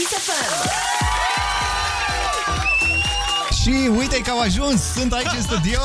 Kiss FM. Și uite că au ajuns, sunt aici în studio.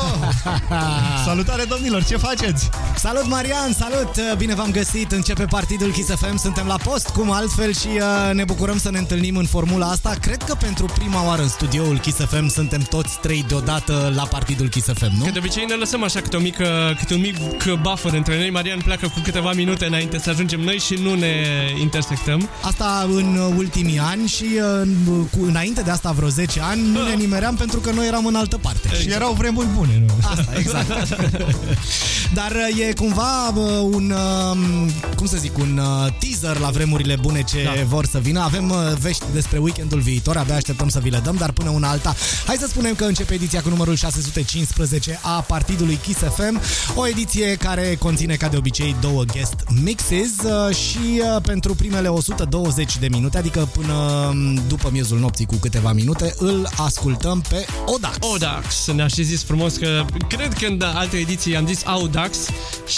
Salutare domnilor, ce faceți? Salut Marian, salut! Bine v-am găsit, începe partidul Kiss FM, suntem la post, cum altfel și uh, ne bucurăm să ne întâlnim în formula asta. Cred că pentru prima oară în studioul Kiss FM suntem toți trei deodată la partidul Kiss FM, nu? Că de obicei ne lăsăm așa câte, o mică, câte un mic buffer între noi. Marian pleacă cu câteva minute înainte să ajungem noi și nu ne intersectăm. Asta în ultimii ani și uh, cu, înainte de asta vreo 10 ani nu ne nimeream pentru că noi eram în altă parte. Și erau vremuri bune, nu? Asta, exact. Dar uh, e cumva uh, un, uh, cum să zic, un uh, teaser la vremurile bune ce Da. vor să vină. Avem uh, vești despre weekendul viitor, abia așteptăm să vi le dăm, dar până una alta, hai să spunem că începe ediția cu numărul 615 a partidului Kiss FM, o ediție care conține ca de obicei două guest mixes uh, și uh, pentru primele 120 de minute, adică până um, după miezul nopții cu câteva minute, îl ascultăm pe Odax. Odax, ne-a și zis frumos că cred că în alte ediții am zis Audax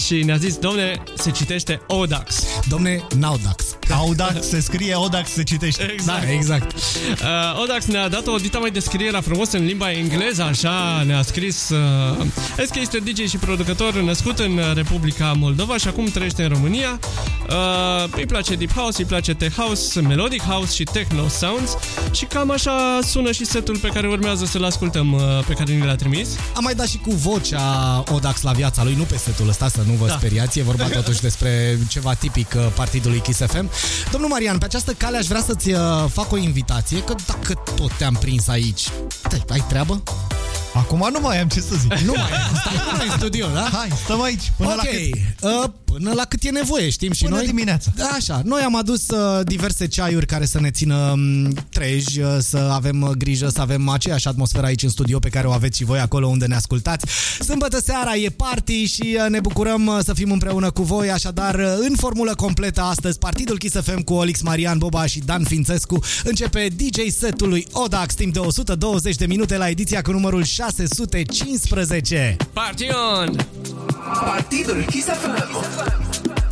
și ne-a zis, domne, se citește Odax. Domne, Naudax. Audax se scrie, Odax se citește. Exact. Da, exact. Uh, Odax ne-a dat o dita mai descriere frumos în limba engleză, așa ne-a scris uh, Zis că este DJ și producător născut în Republica Moldova și acum trăiește în România. Uh, îi place Deep House, îi place Tech House, Melodic House și Techno Sounds și cam așa sună și setul pe care urmează să-l ascultăm, uh, pe care ni l-a trimis. Am mai dat și cu vocea Odax la viața lui, nu pe setul ăsta, să nu vă da. speriați, e vorba totuși despre ceva tipic uh, partidului Kiss FM. Domnul Marian, pe această cale aș vrea să-ți uh, fac o invitație, că dacă tot te-am prins aici, te, ai treabă? Acum nu mai am ce să zic. Nu mai stai cu noi în studio, da? Hai, stăm aici până ok, la cât? uh, până la cât e nevoie, știm și Până noi. dimineața. Da, Așa, noi am adus uh, diverse ceaiuri care să ne țină um, treji, uh, să avem uh, grijă, să avem aceeași atmosferă aici în studio pe care o aveți și voi acolo unde ne ascultați. Sâmbătă seara e party și uh, ne bucurăm uh, să fim împreună cu voi, așadar uh, în formulă completă astăzi Partidul Kiss FM cu Olix Marian Boba și Dan Fințescu începe DJ setul lui Odax timp de 120 de minute la ediția cu numărul 615. Party on! Partidul Kiss FM.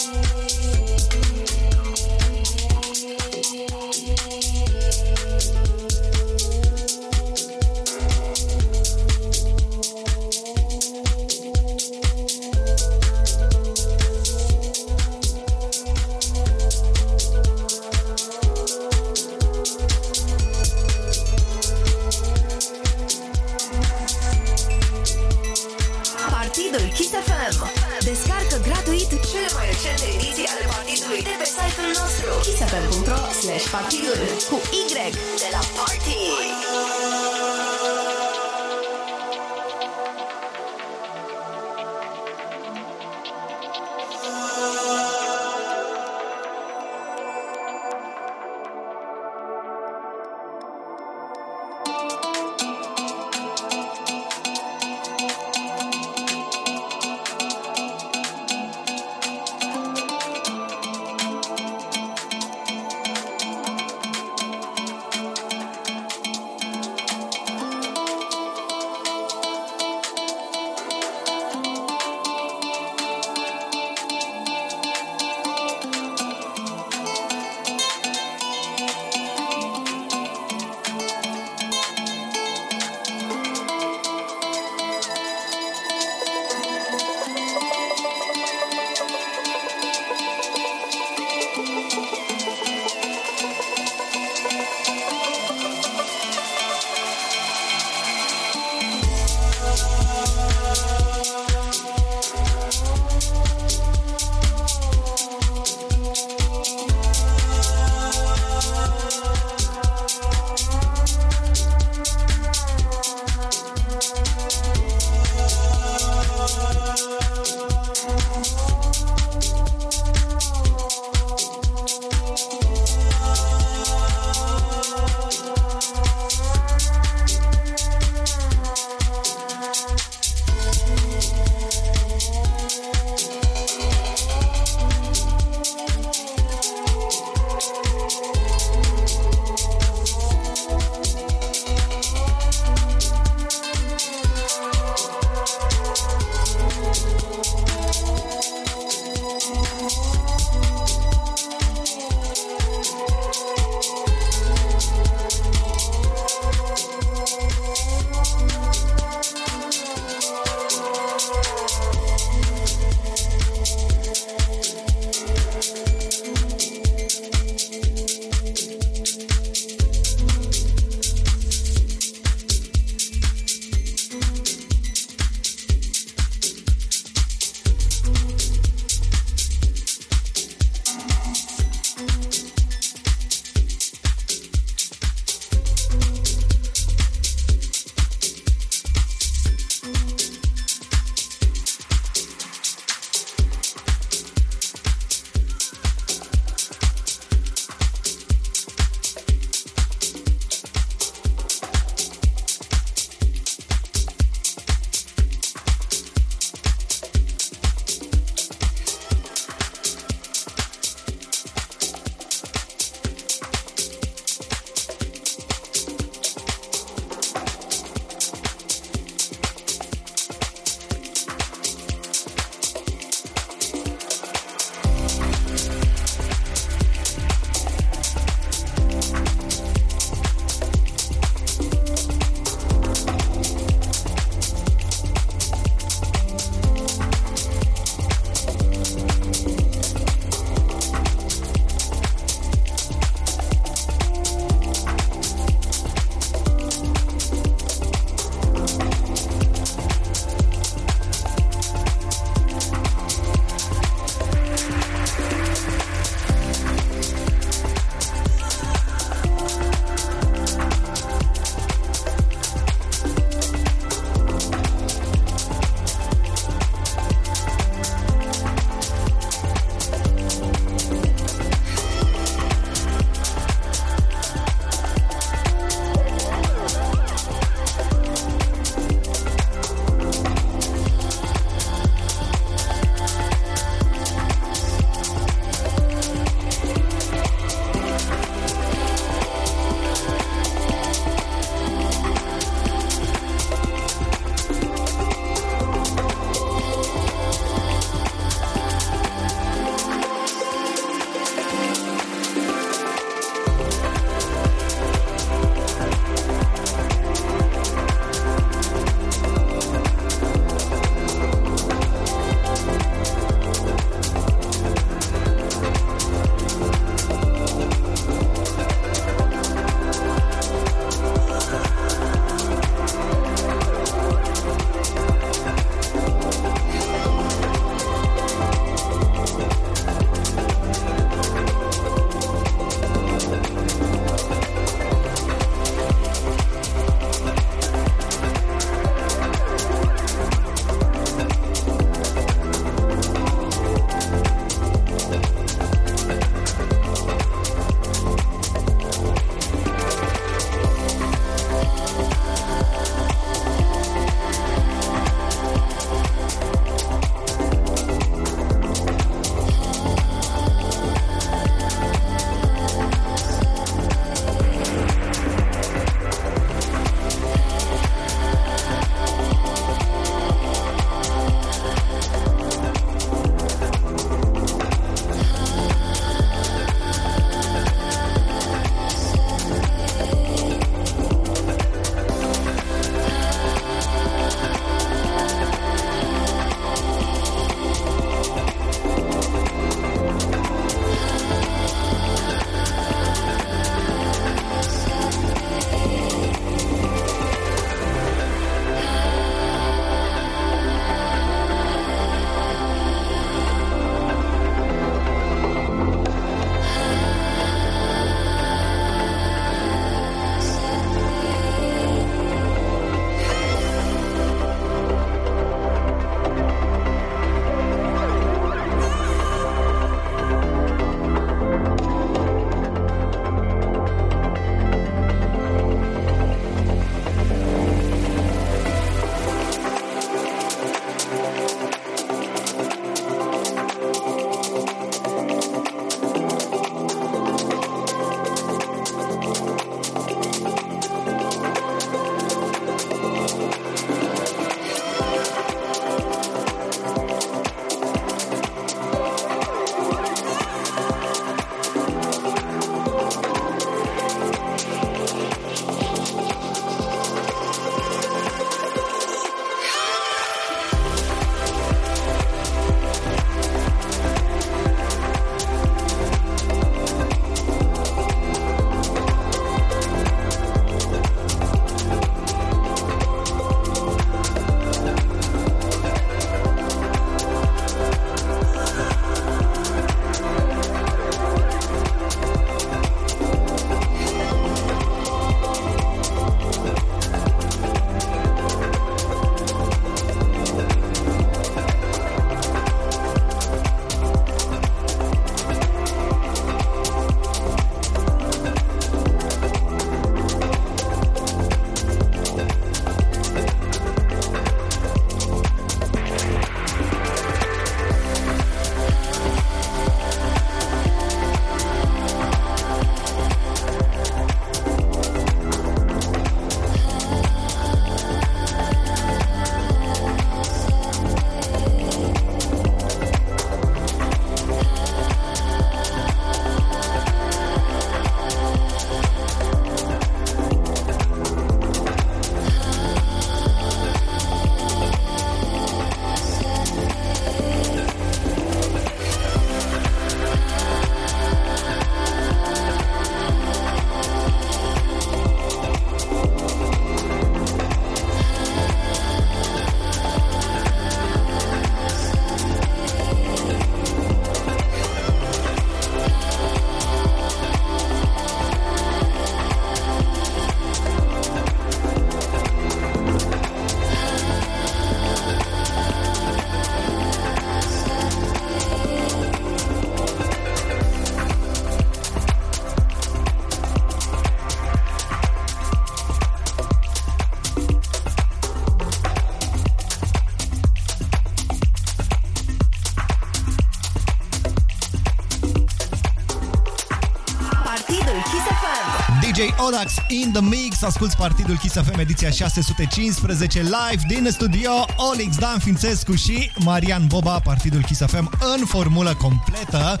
DJ Odax in the mix, asculti Partidul Kiss FM ediția 615 live din studio Olix Dan Fințescu și Marian Boba, Partidul Kiss FM în formulă completă.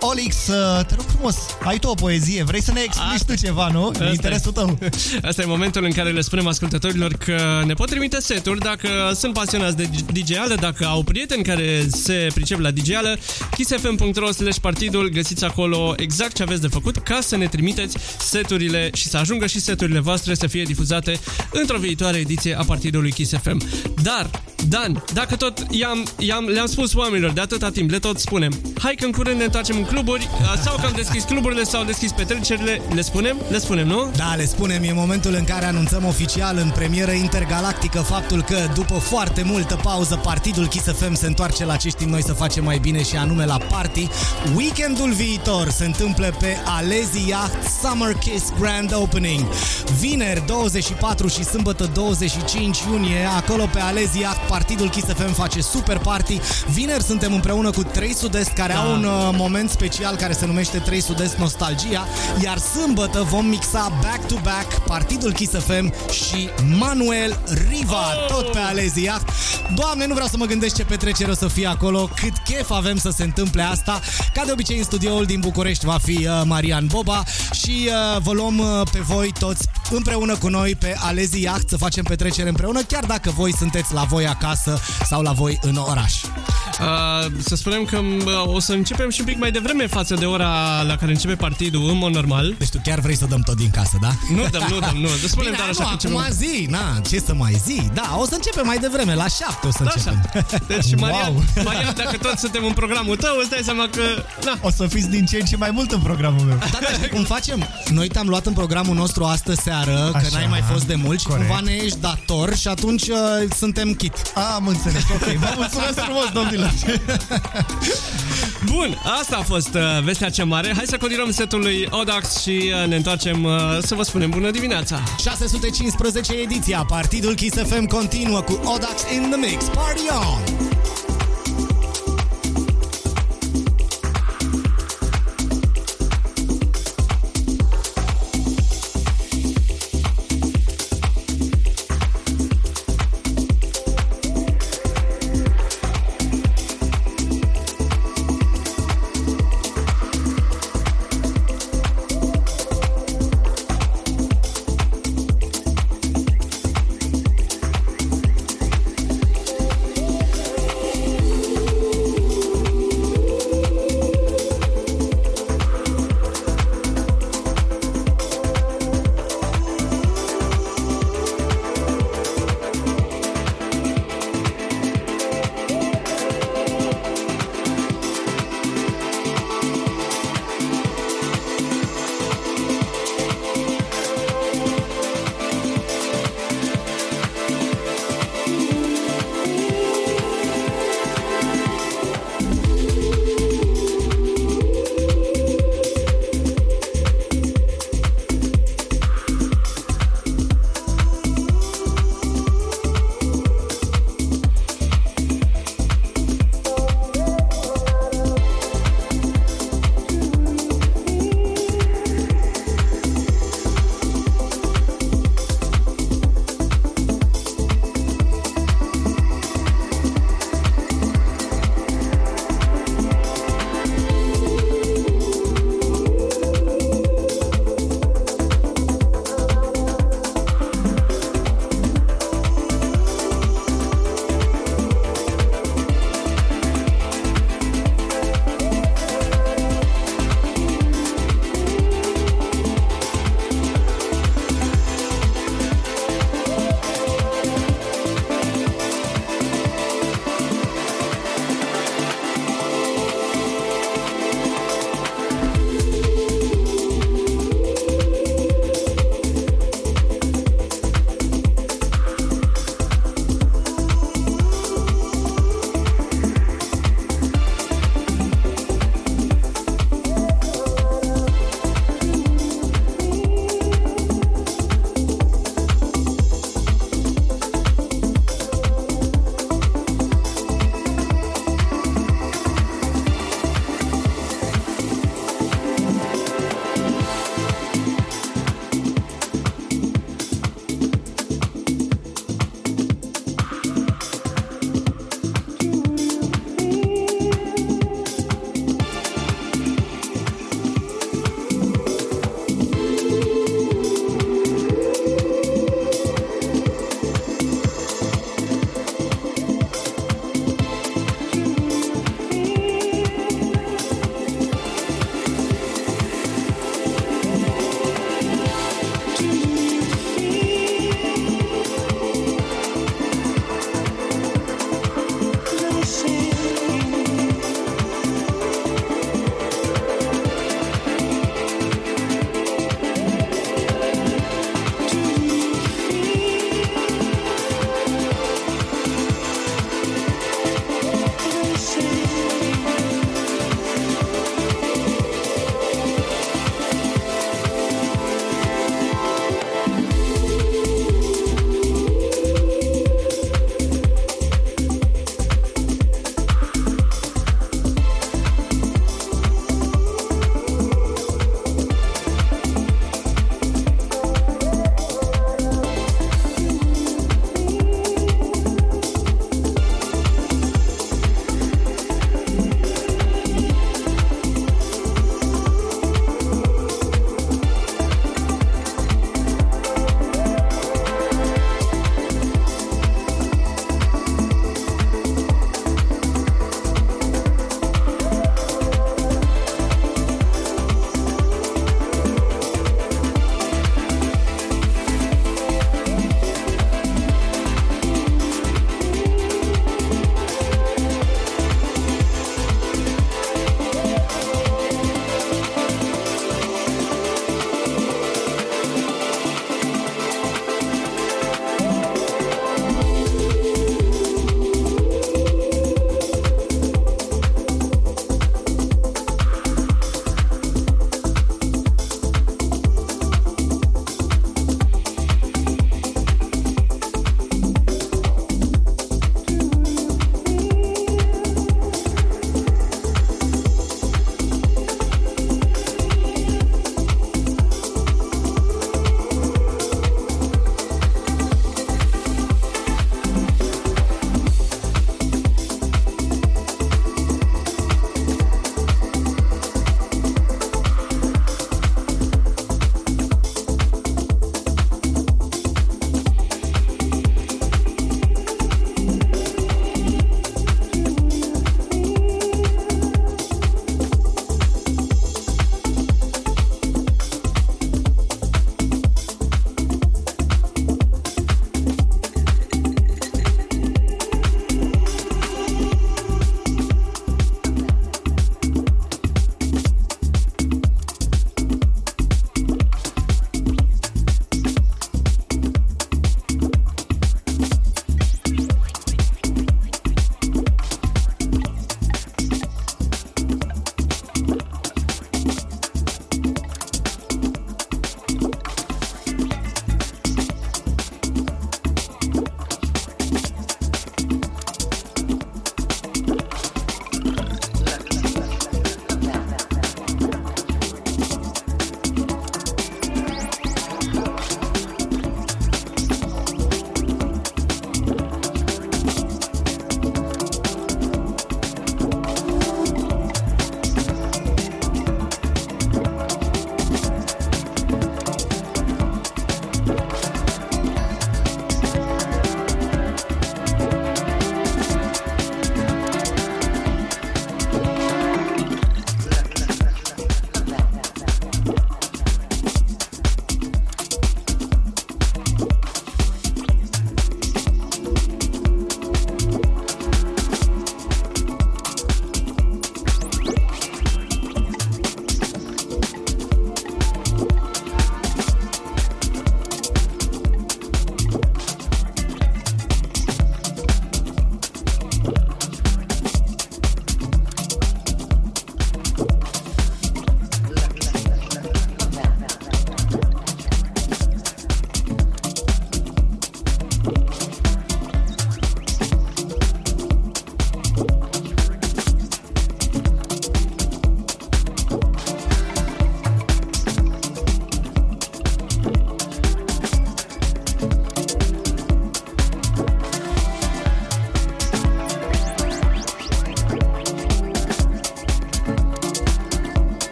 Olix, uh, te rog frumos, ai tu o poezie, vrei să ne explici Asta- tu ceva, nu? În Asta interesul e. tău. Asta e momentul în care le spunem ascultătorilor că ne pot trimite seturi dacă sunt pasionați de DJ-ală, dacă au prieteni care se pricep la DJ-ală, kissfm.ro slash partidul, găsiți acolo exact ce aveți de făcut ca să ne trimiteți seturile și să ajungă și seturile voastre să fie difuzate într-o viitoare ediție a partidului Kiss FM. Dar, Dan, dacă tot i-am, i-am, le-am spus oamenilor de atâta timp, le tot spunem, hai că în curând ne întoarcem în cluburi, sau că am deschis cluburile, sau am deschis petrecerile, le spunem? Le spunem, nu? Da, le spunem, e momentul în care anunțăm oficial în premieră intergalactică faptul că după foarte multă pauză partidul Kiss FM se întoarce la ce știm noi să facem mai bine și anume la party. Weekendul viitor se întâmplă pe Alezi Yacht Summer Kiss Grand Opening. Vineri 24 și sâmbătă 25 iunie, acolo pe Alezi Yacht, partidul Kiss FM face super party. Vineri suntem împreună cu 3 Sud-Est care Da. au un uh, moment special care se numește 3 Sud-Est Nostalgia, iar sâmbătă vom mixa back-to-back Partidul Kiss FM și Manuel Riva, Oh! tot pe Alezi Yacht. Doamne, nu vreau să mă gândesc ce petrecere o să fie acolo, cât chef avem să se întâmple asta. Ca de obicei, în studioul din București va fi uh, Marian Boba și uh, vă luăm uh, pe voi toți împreună cu noi pe Alezi Yacht să facem petrecere împreună, chiar dacă voi sunteți la voi acasă sau la voi în oraș. Uh, să spunem că uh, o să începem și un pic mai devreme față de ora la care începe partidul, în mod normal. Deci tu chiar vrei să dăm tot din casă, da? Nu dăm, nu dăm, nu. Spunem Bine, doar nu, așa că acum începem. zi, na, ce să mai zi? Da, o să începem mai devreme, la șapte o să Da, începem. așa. Deci, Marian, Wow. Marian, dacă tot suntem în programul tău, îți dai seama că... Na, O să fiți din ce în ce mai mult în programul meu. Da, dar știi cum facem? Noi te-am luat în programul nostru astă seară, că Așa. n-ai mai fost de mult și Corect. cumva ne ești dator și atunci uh, suntem kit. Am înțeles, ok. Vă mulțumesc frumos, domnilor. Bun, asta a fost uh, vestea cea mare. Hai să continuăm setul lui Odax și uh, ne întoarcem uh, să vă spunem bună dimineața. 615 ediția, Partidul Kiss FM continuă cu Odax in the Mix. Party on!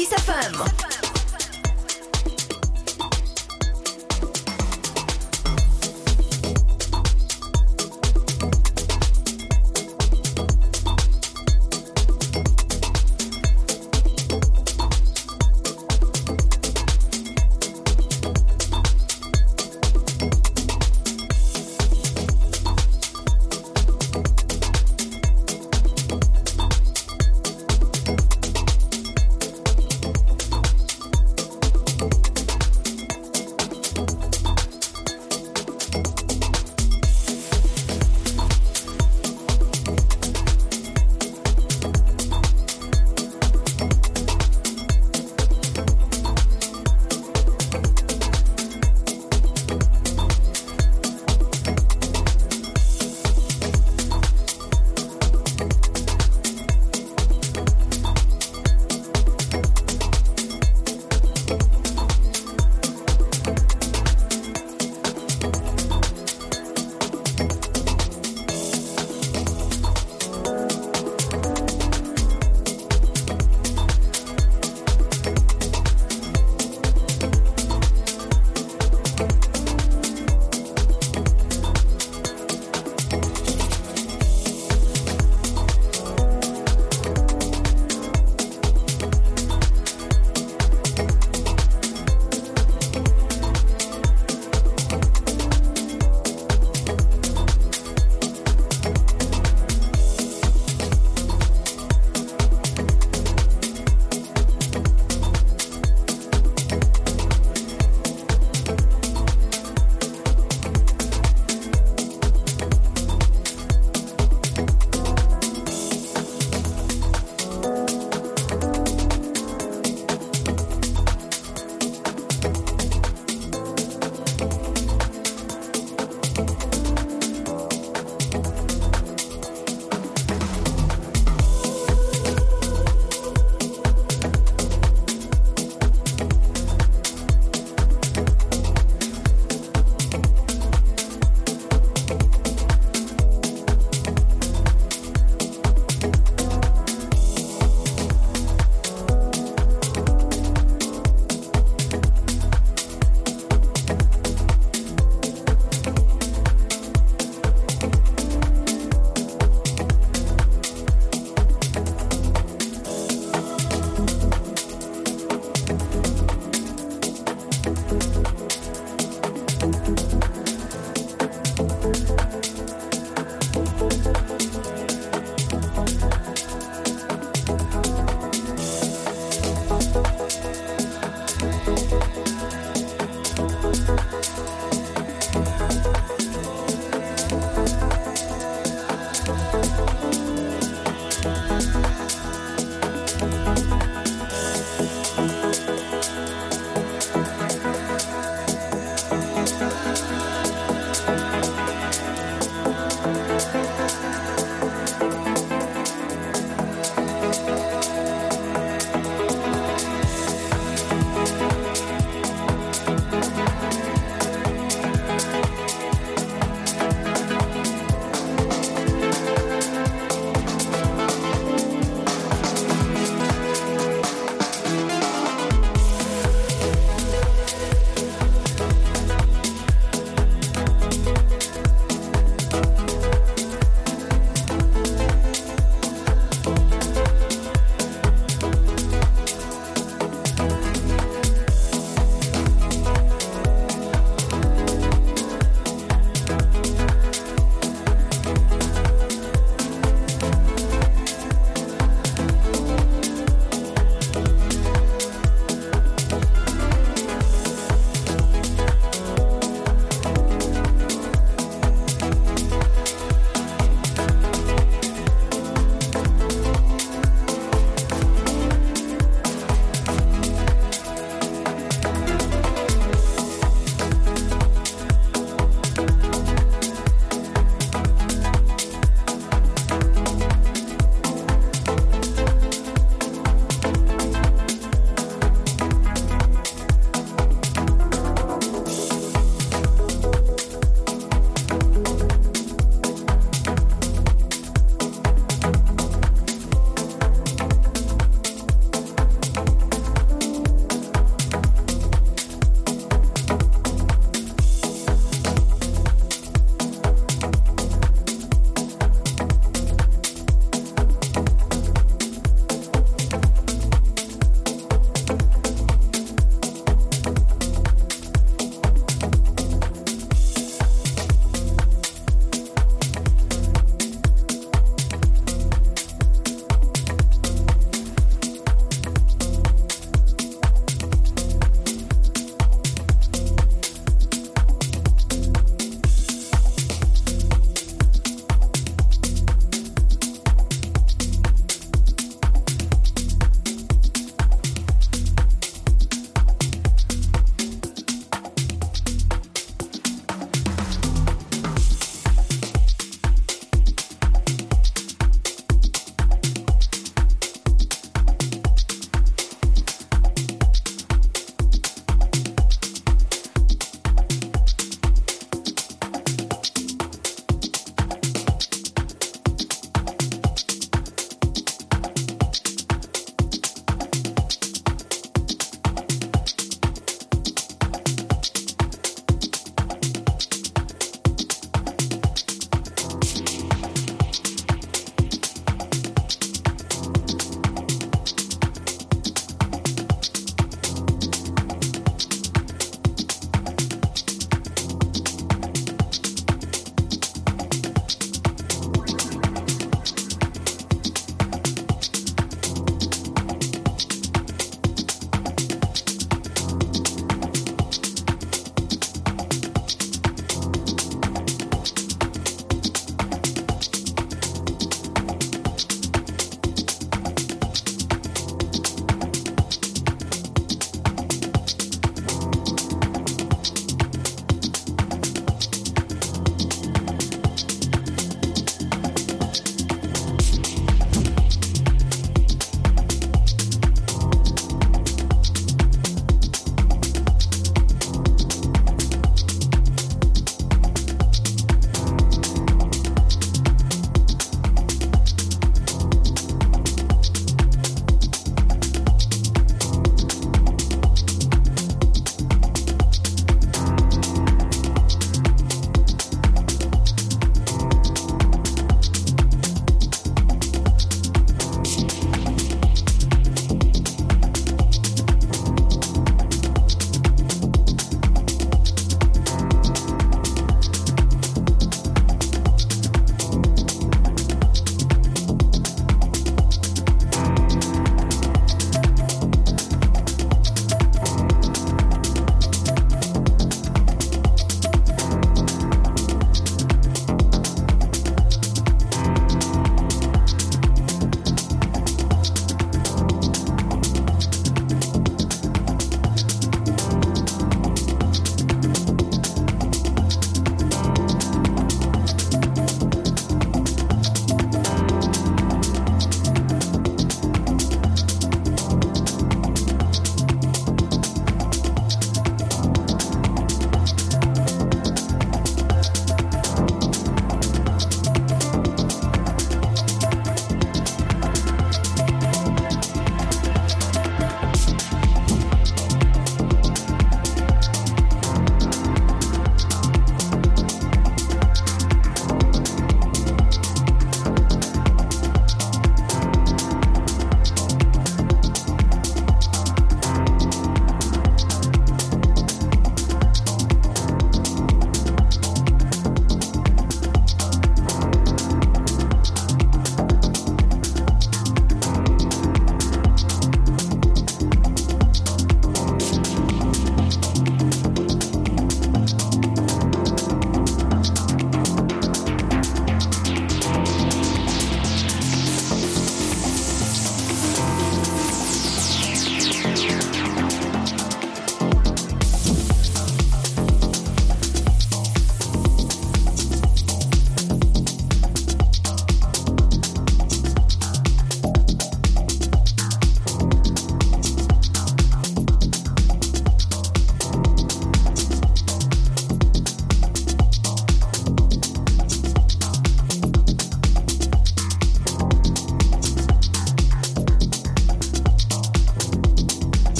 Kiss FM.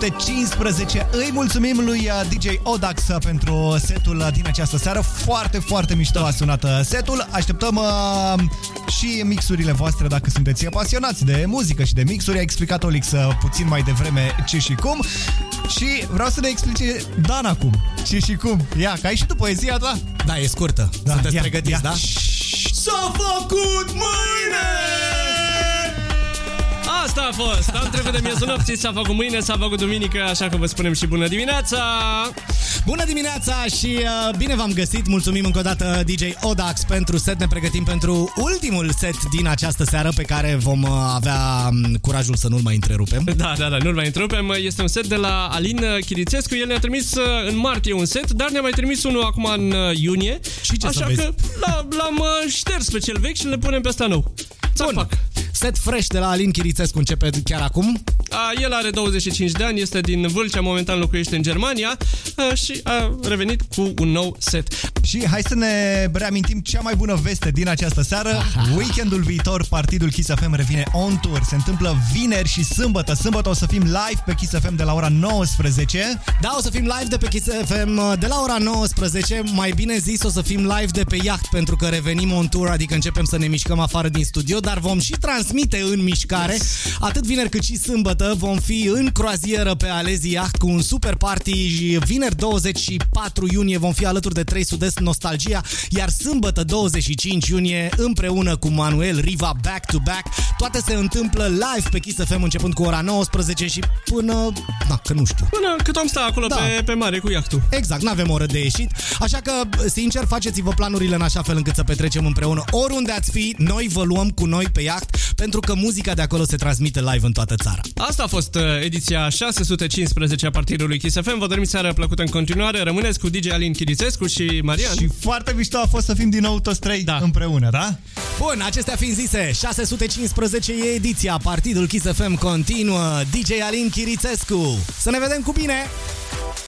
615. Îi mulțumim lui uh, DJ Odax uh, pentru setul uh, din această seară. Foarte, foarte mișto a sunat setul. Așteptăm uh, și mixurile voastre dacă sunteți pasionați de muzică și de mixuri. A explicat Olix puțin mai devreme ce și cum. Și vreau să ne explice Dan acum ce și cum. Ia, că ai și tu poezia ta? Da, e scurtă. Da, Sunteți ia, pregătiți, ia. da? S-a făcut mâine! Asta a fost! Am trecut de miezul nopții, s-a făcut mâine, s-a făcut duminică, așa că vă spunem și bună dimineața! Bună dimineața și uh, bine v-am găsit! Mulțumim încă o dată DJ Odax pentru set. Ne pregătim pentru ultimul set din această seară pe care vom uh, avea um, curajul să nu-l mai întrerupem. Da, da, da, nu-l mai întrerupem. Este un set de la Alin Chirițescu. El ne-a trimis uh, în martie un set, dar ne-a mai trimis unul acum în uh, iunie. Și ce să Așa vezi? că l- l-am uh, șters pe cel vechi și le punem pe ăsta nou. Ți-am Bun. Fac. Set fresh de la Alin Chirițescu începe chiar acum. A, el are 25 de ani, este din Vâlcea, momentan locuiește în Germania a, și a revenit cu un nou set. Și hai să ne reamintim cea mai bună veste din această seară. Weekendul viitor, Partidul Kiss FM revine on tour. Se întâmplă vineri și sâmbătă. Sâmbătă o să fim live pe Kiss FM de la ora 19. Da, o să fim live de pe Kiss FM uh, de la ora 19, mai bine zis o să fim live de pe yacht pentru că revenim on tour, adică începem să ne mișcăm afară din studio, dar vom și transmite în mișcare. Atât vineri cât și sâmbătă vom fi în croazieră pe Alezi Yacht cu un super party și vineri 24 iunie vom fi alături de 3 Sud-Est Nostalgia, iar sâmbătă 25 iunie împreună cu Manuel Riva back to back. Toate se întâmplă live pe Kiss FM începând cu ora 19 și până, na, că nu știu. Până cât om sta acolo Da. pe, pe mare cu iahtul. Exact, nu avem oră de ieșit, așa că, sincer, faceți-vă planurile în așa fel încât să petrecem împreună oriunde ați fi, noi vă luăm cu noi pe iaht, pentru că muzica de acolo se transmite live în toată țara. Asta a fost uh, ediția 615 a partidului Kiss FM. Vă dorim seara plăcută în continuare. Rămâneți cu DJ Alin Chirițescu și Marian. Și foarte mișto a fost să fim din nou toți trei Da. împreună, da? Bun, acestea fiind zise, 615 e ediția, Partidul Kiss FM continuă, DJ Alin Chirițescu. Să ne vedem cu bine!